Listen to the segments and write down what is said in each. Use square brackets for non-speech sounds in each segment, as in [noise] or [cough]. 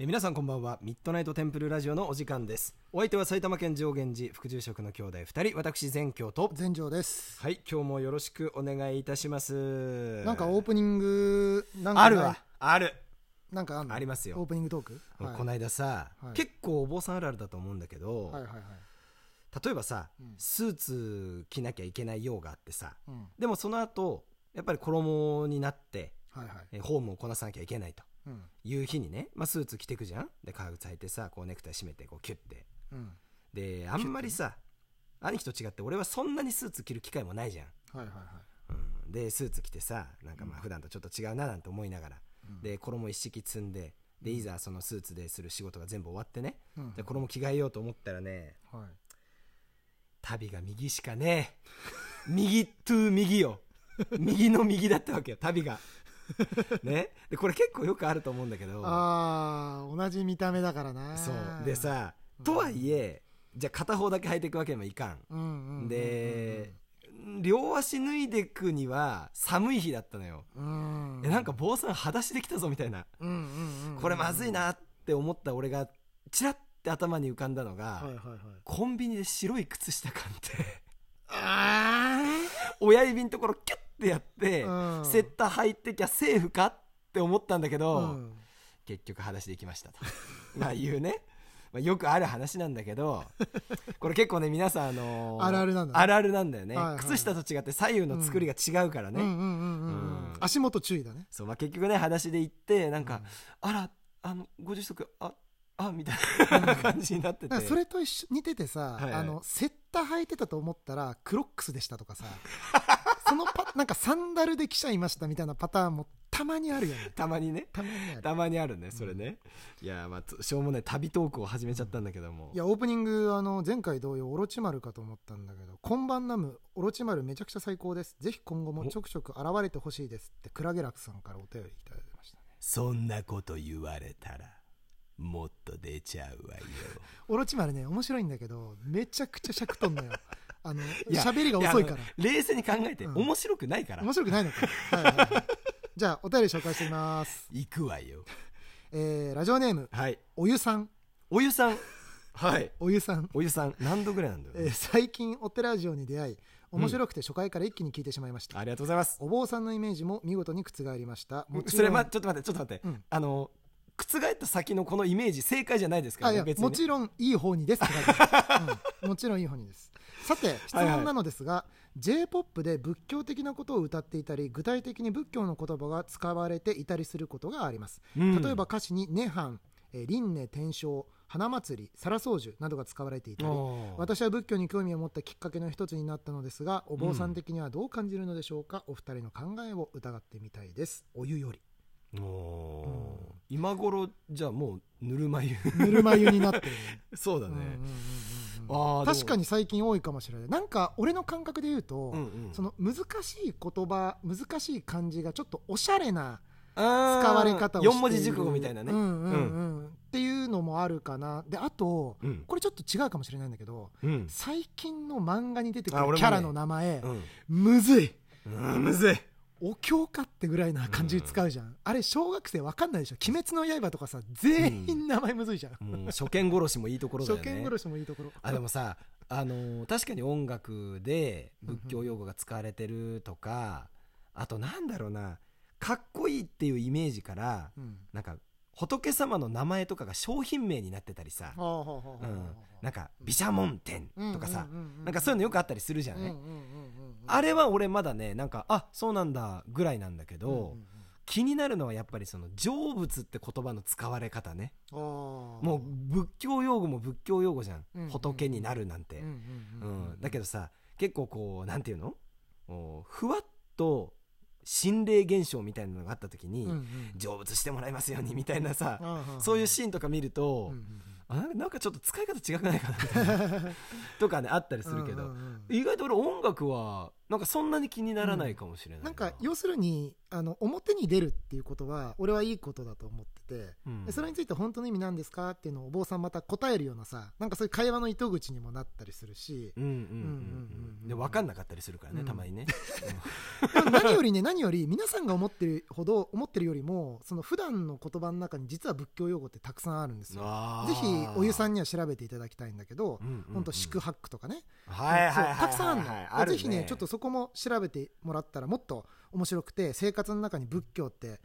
えー皆さんこんばんは。ミッドナイトテンプルラジオのお時間です。お相手は埼玉県上源寺副住職の兄弟2人。私全教と。全城です。はい今日もよろしくお願いいたします。なんかオープニングなんかあるわ。ある。なんかあんの？ありますよ。オープニングトーク？はい。この間さ、はい。結構お坊さんあるあるだと思うんだけど、はいはいはい。例えばさ、うん。スーツ着なきゃいけない用があってさうん。でもその後やっぱり衣になってはいはい。えーホームをこなさなきゃいけないとうん。いう日にね、まあ、スーツ着てくじゃん？で革靴履いてさこうネクタイ締めてこうキュッて。うん。であんまりさ兄貴と違って俺はそんなにスーツ着る機会もないじゃん、はいはいはい。うん、でスーツ着てさなんかまあ普段とちょっと違うななんて思いながら、うん。で衣一式積んででいざそのスーツでする仕事が全部終わってね。うん。で衣着替えようと思ったらねはい。旅が右しかねえ。[laughs] 右トゥ右よ。右の右だったわけよ旅が [laughs] ねでこれ結構よくあると思うんだけどああ同じ見た目だからな。そうで。さうんとはいえじゃあ片方だけ履いていくわけにもいかん。で両足脱いでくには寒い日だったのよ、うん。えなんか坊さん裸足できたぞみたいな。これまずい。なって思った俺がチラッて頭に浮かんだのが。コンビニで白い靴下買ってあ [laughs] 親指のところキュッてやって、うん。セッター入ってきゃセーフかって思ったんだけあ。ど、うん。結局裸足で行きましたと。[laughs] まあいうね、まあ、よくある話なんだけど [laughs] これ結構ね皆さんあのーあるあるなんだね。あるあるなんだよね、はいはいはい。靴下と違って左右の作りが違うからね、うん。うんうんうんううん。ん。足元注意だね。そうまあ、結局ね裸足で行ってなんか、うん。あらあのご住職ああみたいな感じになってて。だからそれと一緒似ててさ、はいはい。あのセッター履いてたと思ったらクロックスでしたとかさ [laughs] そのパなんかサンダルで来ちゃいましたみたいなパターンもたまにあるよね。たまにね。たまにある。たまにあるねそれね、いやまあつしょうもない旅トークを始めちゃったんだけども、いやオープニングあの前回同様オロチマルかと思ったんだけど「こんばんナムオロチマルめちゃくちゃ最高です。ぜひ今後もちょくちょく現れてほしいです」ってクラゲラクさんからお便りいただきましたね。そんなこと言われたらもっと出ちゃうわよ。[laughs] オロチマルね面白いんだけどめちゃくちゃ尺取んのよあの喋りが遅いから。冷静に考えて、うん。面白くないから。面白くないのか、はいはいはい。[laughs] じゃあお便り紹介してみます。行くわよ。えーラジオネームはい。お湯さん。お湯さん。はい。お湯さん、お湯さん何度ぐらいなんだよ、えー最近お寺ラジオに出会い面白くて初回から一気に聞いてしまいました、ありがとうございますお坊さんのイメージも見事に覆りましたそれまちょっと待ってちょっと待って、うんあの覆った先のこのイメージ正解じゃないですからね別にね。もちろんいい方にですって書いてあるうん。もちろんいい方にです。さて質問なのですが、j p o p で仏教的なことを歌っていたり具体的に仏教の言葉が使われていたりすることがあります。うん。例えば歌詞に「涅槃」えー「輪廻転生」「花祭り」「皿掃除」などが使われていたり私は仏教に興味を持ったきっかけの一つになったのですがお坊さん的にはどう感じるのでしょうか、お二人の考えを疑ってみたいです。お湯よりおー今頃じゃあもうぬるま湯。ぬるま湯になってる。ね [laughs] そうだね、うんうんうんうんあー確かに最近多いかもしれない。なんか俺の感覚で言うと、うんうん。その難しい言葉難しい漢字がちょっとおしゃれな使使われ方をしている。4文字熟語みたいなね。うんうんうん。っていうのもあるかな。であと、うん。これちょっと違うかもしれないんだけどうん。最近の漫画に出てくあ俺もね。るキャラの名前、うん。むずい。うんむずいお経かってぐらいな感じ使うじゃん、あれ小学生わかんないでしょ「鬼滅の刃」とかさ全員名前むずいじゃん、もう初見殺しもいいところだよ初ね見殺しもいいところ。あでもさあのー確かに音楽で仏教用語が使われてるとかあとなんだろうなかっこいいっていうイメージからうん。なんか仏様の名前とかが商品名になってたりさ、うん、なんか毘沙門天とかさうんうんうんうんなんかそういうのよくあったりするじゃない、うんうんうんうんあれは俺まだねなんかあそうなんだぐらいなんだけど、うんうんうん。気になるのはやっぱりその成仏って言葉の使われ方ね。もう仏教用語も仏教用語じゃん、うん仏になるなんて、うんうんうんうん、だけどさ結構こうなんていうの？おふわっと心霊現象みたいなのがあった時に、うんうん。成仏してもらいますようにみたいなさ、あーそういうシーンとか見ると、うんうんあなんなんかちょっと使い方違くないかなみたいな。[laughs] とかねあったりするけど、うんうんうん。意外と俺音楽はなんかそんなに気にならないかもしれないなんか要するにあの表に出るっていうことは俺はいいことだと思ってて、うん。でそれについて本当の意味なんですかっていうのをお坊さんまた答えるようなさなんかそういう会話の糸口にもなったりするし。分かんなかったりするからね、うん。たまにね、[laughs] 何よりね何より皆さんが思ってるほど思ってるよりもその普段の言葉の中に実は仏教用語ってたくさんあるんですよ。ぜひお湯さんには調べていただきたいんだけど、うんうんうん。本当四苦八苦とかね、たくさんあるの、ぜひねちょっとそこも調べてもらったらもっと面白くて生活の中に仏教って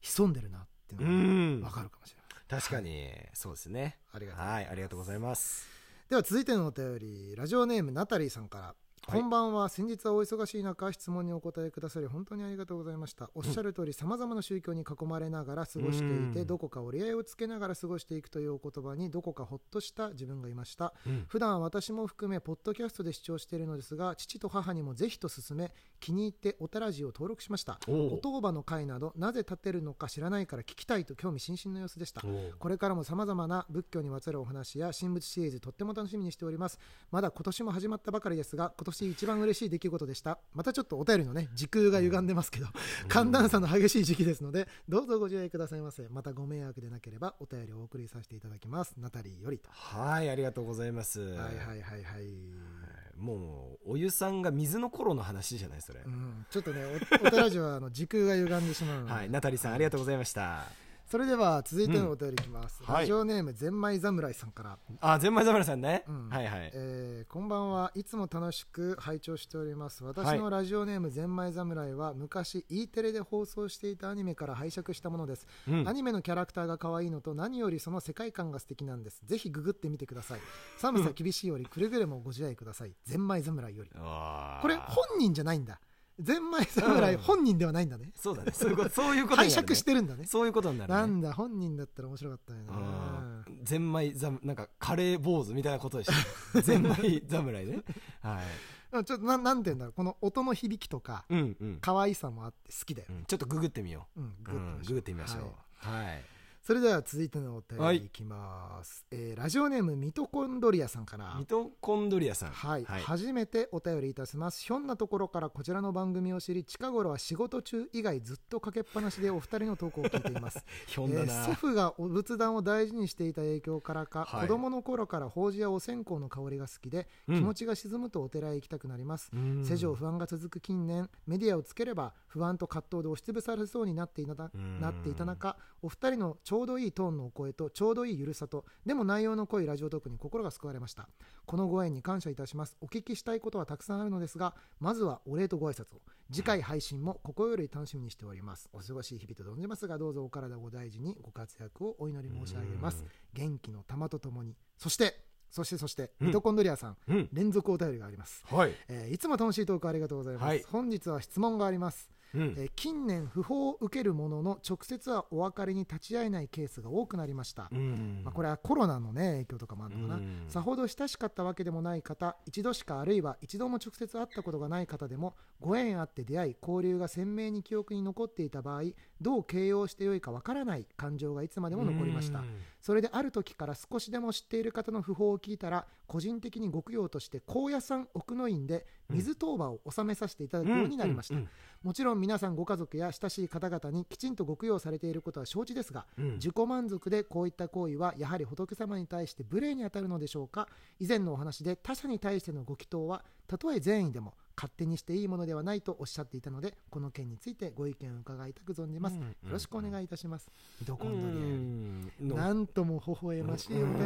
潜んでるなっていううのん。が分かるかもしれない、確かに。そうですね。ありがとうはいありがとうございます。では続いてのお便り。ラジオネームナタリーさんからこんばんは先日はお忙しい中質問にお答えくださり本当にありがとうございました。おっしゃる通りさまざまな宗教に囲まれながら過ごしていてうん。どこか折り合いをつけながら過ごしていくというお言葉にどこかほっとした自分がいました。うん。普段私も含めポッドキャストで視聴しているのですが父と母にもぜひと勧め気に入っておたらじを登録しました。お当場の会などなぜ立てるのか知らないから聞きたいと興味津々の様子でした。これからも様々な仏教にまつわるお話や神仏シリーズとっても楽しみにしております。まだ今年も始まったばかりですが今年一番嬉しい出来事でした。またちょっとお便りのね時空が歪んでますけど寒暖差の激しい時期ですのでどうぞご自愛くださいませ。またご迷惑でなければお便りをお送りさせていただきます。ナタリーよりと。はいありがとうございます、はいはいはいはい。もうお湯さんが水の頃の話じゃないそれ、うん、ちょっとねおおたらじはあの時空が歪んでしまうはいナタリーさんありがとうございましたそれでは続いてのお便りいきます、うん。はい。ラジオネームゼンマイ侍さんから。あゼンマイザムラさんね、うん。はいはい、えーこんばんはいつも楽しく拝聴しております。私のラジオネームゼンマイ侍は昔 E テレで放送していたアニメから拝借したものです、うん。アニメのキャラクターが可愛いのと何よりその世界観が素敵なんです。ぜひググってみてください。寒さ厳しいよりくれぐれもご自愛ください。ゼンマイ侍より。これ本人じゃないんだゼンマイ侍うん。本人ではないんだね。そうだね。そういうことそういうことになる、ね、拝借してるんだね。そういうことになるね。なんだ本人だったら面白かったよなうんゼンマイなんかカレー坊主みたいなことでした [laughs] ゼンマイ侍ね。はい。うんちょっとななんて言うんだろう。この音の響きとかうんうん、可愛さもあって好きだよ、うんちょっとググってみよう。ん、う、ん、ググってみましょう。はい、それでは続いてのお便はいりいきます、えーラジオネームミトコンドリアさんから。ミトコンドリアさん。はい、はい、初めてお便りいたします。ひょんなところからこちらの番組を知り近頃は仕事中以外ずっとかけっぱなしでお二人の投稿を聞いています。[laughs] ひょんだな、えー祖父がお仏壇を大事にしていた影響からか、はい。子供の頃から法事やお線香の香りが好きで、うん。気持ちが沈むとお寺へ行きたくなります、うん。世情不安が続く近年メディアをつければ不安と葛藤で押しつぶされそうになっていなうん。なっていた中お二人のちょうどいいトーンのお声とちょうどいいゆるさとでも内容の濃いラジオトークに心が救われました。このご縁に感謝いたします。お聞きしたいことはたくさんあるのですがまずはお礼とご挨拶を。次回配信も心より楽しみにしております。お忙しい日々と存じますがどうぞお体ご大事にご活躍をお祈り申し上げます。元気の玉とともに。そしてそしてそしてうん。ミトコンドリアさん、うん。連続お便りがあります。はい、えーいつも楽しいトークありがとうございます、はい。本日は質問があります、うん。えー近年訃報を受けるものの直接はお別れに立ち会えないケースが多くなりました、うんまあ、これはコロナの、ね、影響とかもあるのかな、うん。さほど親しかったわけでもない方一度しかあるいは一度も直接会ったことがない方でもご縁あって出会い交流が鮮明に記憶に残っていた場合どう形容してよいかわからない感情がいつまでも残りました、うんそれである時から少しでも知っている方の訃報を聞いたら個人的にご供養として高野山奥の院で水当場を収めさせていただくようになりました、もちろん皆さんご家族や親しい方々にきちんとご供養されていることは承知ですが、うん自己満足でこういった行為はやはり仏様に対して無礼に当たるのでしょうか？以前のお話で他者に対してのご祈祷はたとえ善意でも勝手にしていいものではないとおっしゃっていたのでこの件についてご意見を伺いたく存じます、うんよろしくお願いいたします、ミトコうンドリアよりんの。なんとも微笑ましいお便り、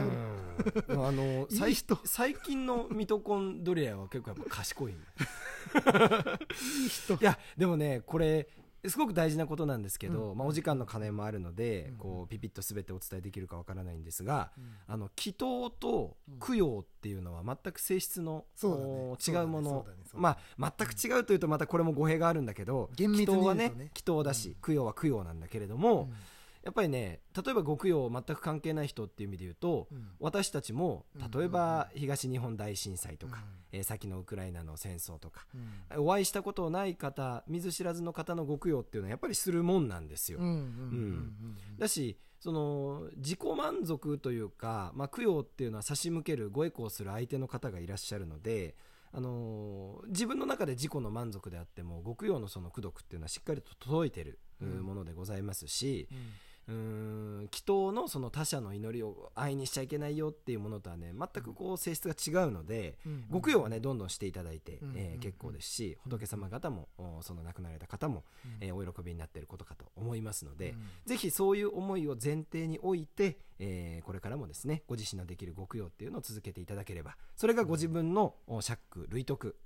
うん。あの [laughs] 最近のミトコンドリアは結構やっぱ賢いね [laughs] いい人。いやでもねこれすごく大事なことなんですけど、まあ、お時間の金もあるので、うん。こうピピッと全てお伝えできるかわからないんですが、うん。あの祈祷と供養っていうのは全く性質の、違うものまあ全く違うというとまたこれも語弊があるんだけど厳密に祈祷はね祈祷だし、供養は供養なんだけれども、やっぱりね例えばご供養全く関係ない人っていう意味で言うと、うん。私たちもうん。例えば東日本大震災とか、うん。えー先のウクライナの戦争とかうん。お会いしたことない方見ず知らずの方のご供養っていうのはやっぱりするもんなんですよ、だしその自己満足というか、まあ、供養っていうのは差し向けるご栄光する相手の方がいらっしゃるので、あのー自分の中で自己の満足であってもご供養のその功徳っていうのはしっかりと届いてるものでございますし、うんうーん祈祷のその他者の祈りを愛にしちゃいけないよっていうものとはね全くこう性質が違うので、うんご供養はねどんどんしていただいて、うんえー結構ですし仏様方もおその亡くなられた方も、うん。えーお喜びになっていることかと思いますので、うん。ぜひそういう思いを前提に置いて、えーこれからもですねご自身のできるご供養っていうのを続けていただければそれがご自分のお釈類徳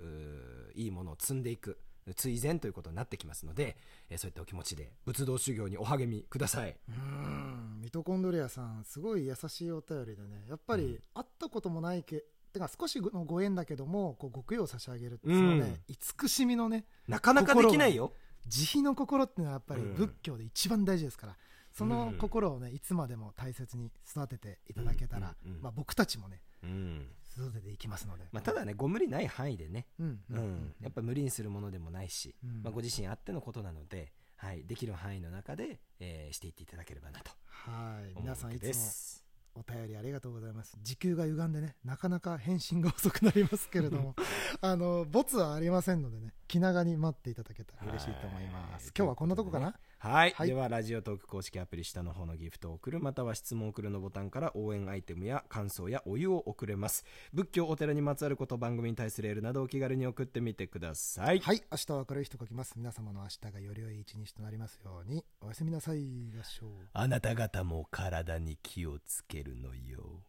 いいものを積んでいく追善ということになってきますので、えーそういったお気持ちで仏道修行にお励みください。うん。ミトコンドリアさんすごい優しいお便りでね。やっぱりうん。会ったこともないけてか少しのご縁だけどもこうご供養差し上げるっていうのはね、慈しみのねなかなかできないよ。慈悲の心っていうのはやっぱりうん。仏教で一番大事ですから、その心をねいつまでも大切に育てていただけたら、うん。うん。うん。まあ、僕たちもねうん育てていきますので、まあ、ただねご無理ない範囲でね、うん。うん。やっぱ無理にするものでもないし、うん。まあ、ご自身あってのことなので、はい、できる範囲の中で、えーしていっていただければなと。はい。皆さんいつも。お便りありがとうございます。時給が歪んでねなかなか返信が遅くなりますけれども。[laughs] あのボツはありませんのでね気長に待っていただけたら嬉しいと思います。はい。今日はこんなとこかな？はい、はい。ではラジオトーク公式アプリ下の方のギフトを送るまたは質問を送るのボタンから応援アイテムや感想やお湯を送れます。仏教お寺にまつわること番組に対するエールなどお気軽に送ってみてください。はい。明日は明るい日と書きます。皆様の明日がより良い一日となりますように。おやすみなさいあなた方も体に気をつけるのよ